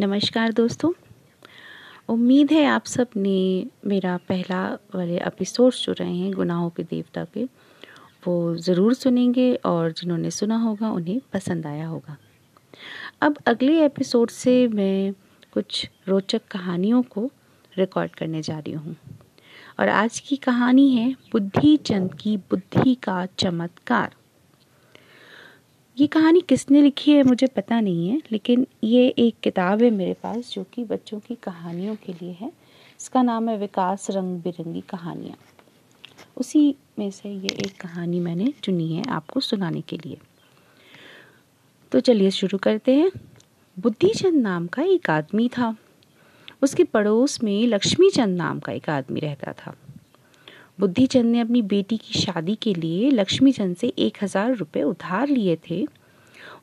नमस्कार दोस्तों। उम्मीद है आप सबने मेरा पहला वाले एपिसोड जो रहे हैं, गुनाहों के देवता के। वो ज़रूर सुनेंगे और जिन्होंने सुना होगा, उन्हें पसंद आया होगा। अब अगले एपिसोड से मैं कुछ रोचक कहानियों को रिकॉर्ड करने जा रही हूँ। और आज की कहानी है बुद्धि चंद की बुद्धि का चमत्कार। ये कहानी किसने लिखी है मुझे पता नहीं है, लेकिन ये एक किताब है मेरे पास जो कि बच्चों की कहानियों के लिए है। इसका नाम है विकास रंग बिरंगी कहानियाँ। उसी में से ये एक कहानी मैंने चुनी है आपको सुनाने के लिए। तो चलिए शुरू करते हैं। बुद्धिचंद नाम का एक आदमी था। उसके पड़ोस में लक्ष्मी चंद नाम का एक आदमी रहता था। बुद्धिचंद ने अपनी बेटी की शादी के लिए लक्ष्मीचंद से एक हज़ार रुपये उधार लिए थे।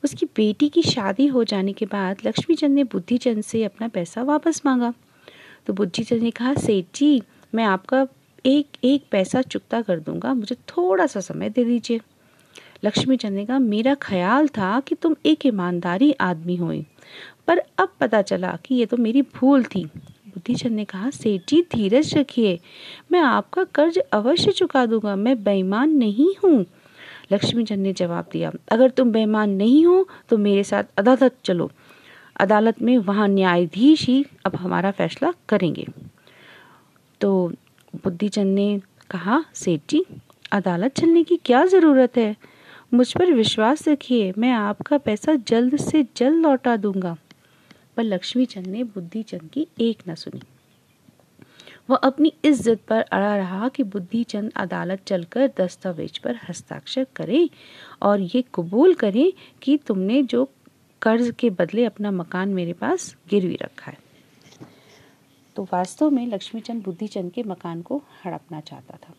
उसकी बेटी की शादी हो जाने के बाद लक्ष्मीचंद ने बुद्धिचंद से अपना पैसा वापस मांगा। तो बुद्धिचंद ने कहा, सेठ जी, मैं आपका एक एक पैसा चुकता कर दूँगा, मुझे थोड़ा सा समय दे दीजिए। लक्ष्मी चंद ने कहा, मेरा ख्याल था कि तुम एक ईमानदारी आदमी हो पर अब पता चला कि ये तो मेरी भूल थी। बुद्धिचंद ने कहा, सेठ जी धीरज रखिए। मैं आपका कर्ज अवश्य चुका दूँगा। मैं बेईमान नहीं हूँ। लक्ष्मी चंद ने जवाब दिया, अगर तुम बेईमान नहीं हो तो मेरे साथ अदालत चलो। अदालत में वहाँ न्यायाधीश ही अब हमारा फैसला करेंगे। तो बुद्धिचंद ने कहा, सेठ जी अदालत चलने की क्या ज़रूरत है? मुझ पर विश्वास रखिए। मैं आपका पैसा जल्द से जल्द लौटा दूँगा। पर लक्ष्मी चंद ने बुद्धि चंद की एक न सुनी। वह अपनी इस जिद पर अड़ा रहा कि बुद्धि चंद अदालत चलकर दस्तावेज़ पर हस्ताक्षर करे और ये कबूल करे कि तुमने जो कर्ज के बदले अपना मकान मेरे पास गिरवी रखा है। तो वास्तव में लक्ष्मी चंद बुद्धि चंद के मकान को हड़पना चाहता था।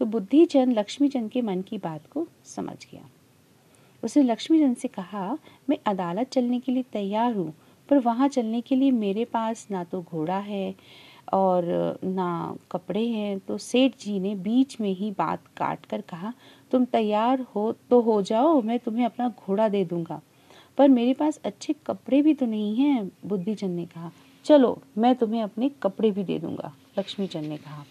तो बुद्धि चंद लक्ष्मी चंद के मन की बात को समझ गया। उसने लक्ष्मी चंद से कहा, मैं अदालत चलने के लिए तैयार हूँ पर वहाँ चलने के लिए मेरे पास ना तो घोड़ा है और ना कपड़े हैं। तो सेठ जी ने बीच में ही बात काट कर कहा, तुम तैयार हो तो हो जाओ, मैं तुम्हें अपना घोड़ा दे दूँगा। पर मेरे पास अच्छे कपड़े भी तो नहीं हैं बुद्धिचंद ने कहा। चलो, मैं तुम्हें अपने कपड़े भी दे दूँगा लक्ष्मी चंद ने कहा।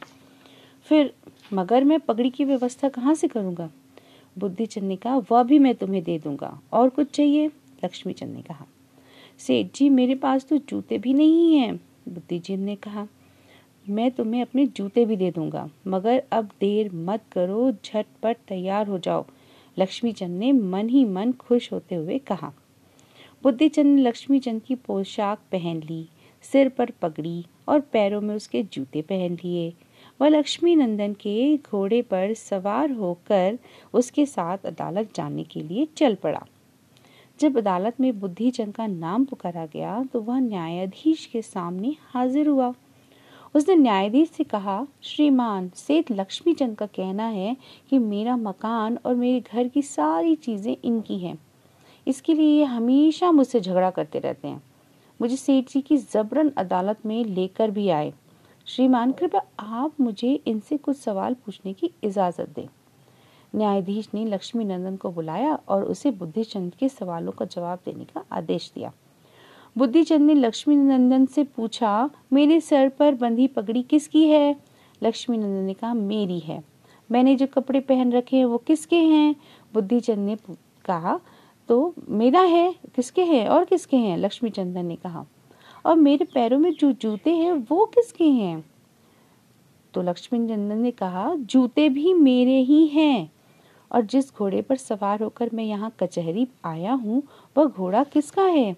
फिर मगर मैं पगड़ी की व्यवस्था कहाँ से करूँगा? बुद्धिचंद ने कहा। वह भी मैं तुम्हें दे दूँगा, और कुछ चाहिए? लक्ष्मी चंद ने कहा। सेठ जी, मेरे पास तो जूते भी नहीं हैं बुद्धिजीत ने कहा। मैं तुम्हें अपने जूते भी दे दूँगा, मगर अब देर मत करो, झटपट तैयार हो जाओ लक्ष्मी चंद ने मन ही मन खुश होते हुए कहा। बुद्धिचंद ने लक्ष्मी चंद की पोशाक पहन ली, सिर पर पगड़ी और पैरों में उसके जूते पहन लिए। वह लक्ष्मी नंदन के घोड़े पर सवार होकर उसके साथ अदालत जाने के लिए चल पड़ा। जब अदालत में बुद्धिचंद का नाम पुकारा गया तो वह न्यायाधीश के सामने हाजिर हुआ। उसने न्यायाधीश से कहा, श्रीमान, सेठ लक्ष्मी चंद का कहना है कि मेरा मकान और मेरे घर की सारी चीज़ें इनकी हैं। इसके लिए ये हमेशा मुझसे झगड़ा करते रहते हैं। मुझे सेठ जी की जबरन अदालत में लेकर भी आए। श्रीमान, कृपया आप मुझे इनसे कुछ सवाल पूछने की इजाज़त दें। न्यायाधीश ने लक्ष्मी नंदन को बुलाया और उसे बुद्धिचंद के सवालों का जवाब देने का आदेश दिया। बुद्धिचंद ने लक्ष्मी नंदन से पूछा, मेरे सर पर बंधी पगड़ी किसकी है? लक्ष्मी नंदन ने कहा, मेरी है। मैंने जो कपड़े पहन रखे हैं वो किसके हैं? बुद्धिचंद ने कहा तो मेरा है। किसके हैं और किसके हैं? लक्ष्मी चंदन ने कहा, और मेरे पैरों में जो जूते हैं वो किसके हैं? तो लक्ष्मी चंदन ने कहा, जूते भी मेरे ही हैं। और जिस घोड़े पर सवार होकर मैं यहाँ कचहरी आया हूँ, वह घोड़ा किसका है?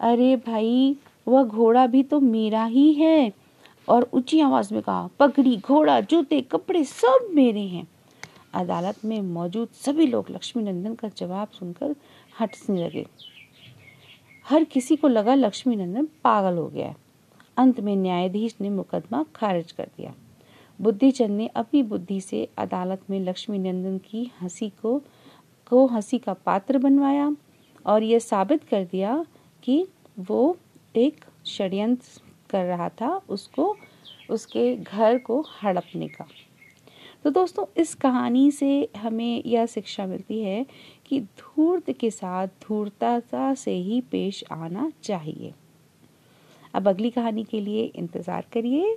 अरे भाई, वह घोड़ा भी तो मेरा ही है। और ऊँची आवाज़ में कहा, पगड़ी, घोड़ा, जूते, कपड़े सब मेरे हैं। अदालत में मौजूद सभी लोग लक्ष्मी नंदन का जवाब सुनकर हटने लगे। हर किसी को लगा लक्ष्मी नंदन पागल हो गया अंत में न्यायाधीश ने मुकदमा खारिज कर दिया। बुद्धिचंद ने अपनी बुद्धि से अदालत में लक्ष्मी नंदन की हँसी को को हँसी का पात्र बनवाया और यह साबित कर दिया कि वो एक षड्यंत्र कर रहा था उसको, उसके घर को हड़पने का। तो दोस्तों, इस कहानी से हमें यह शिक्षा मिलती है कि धूर्त के साथ धूर्तता से ही पेश आना चाहिए। अब अगली कहानी के लिए इंतज़ार करिए।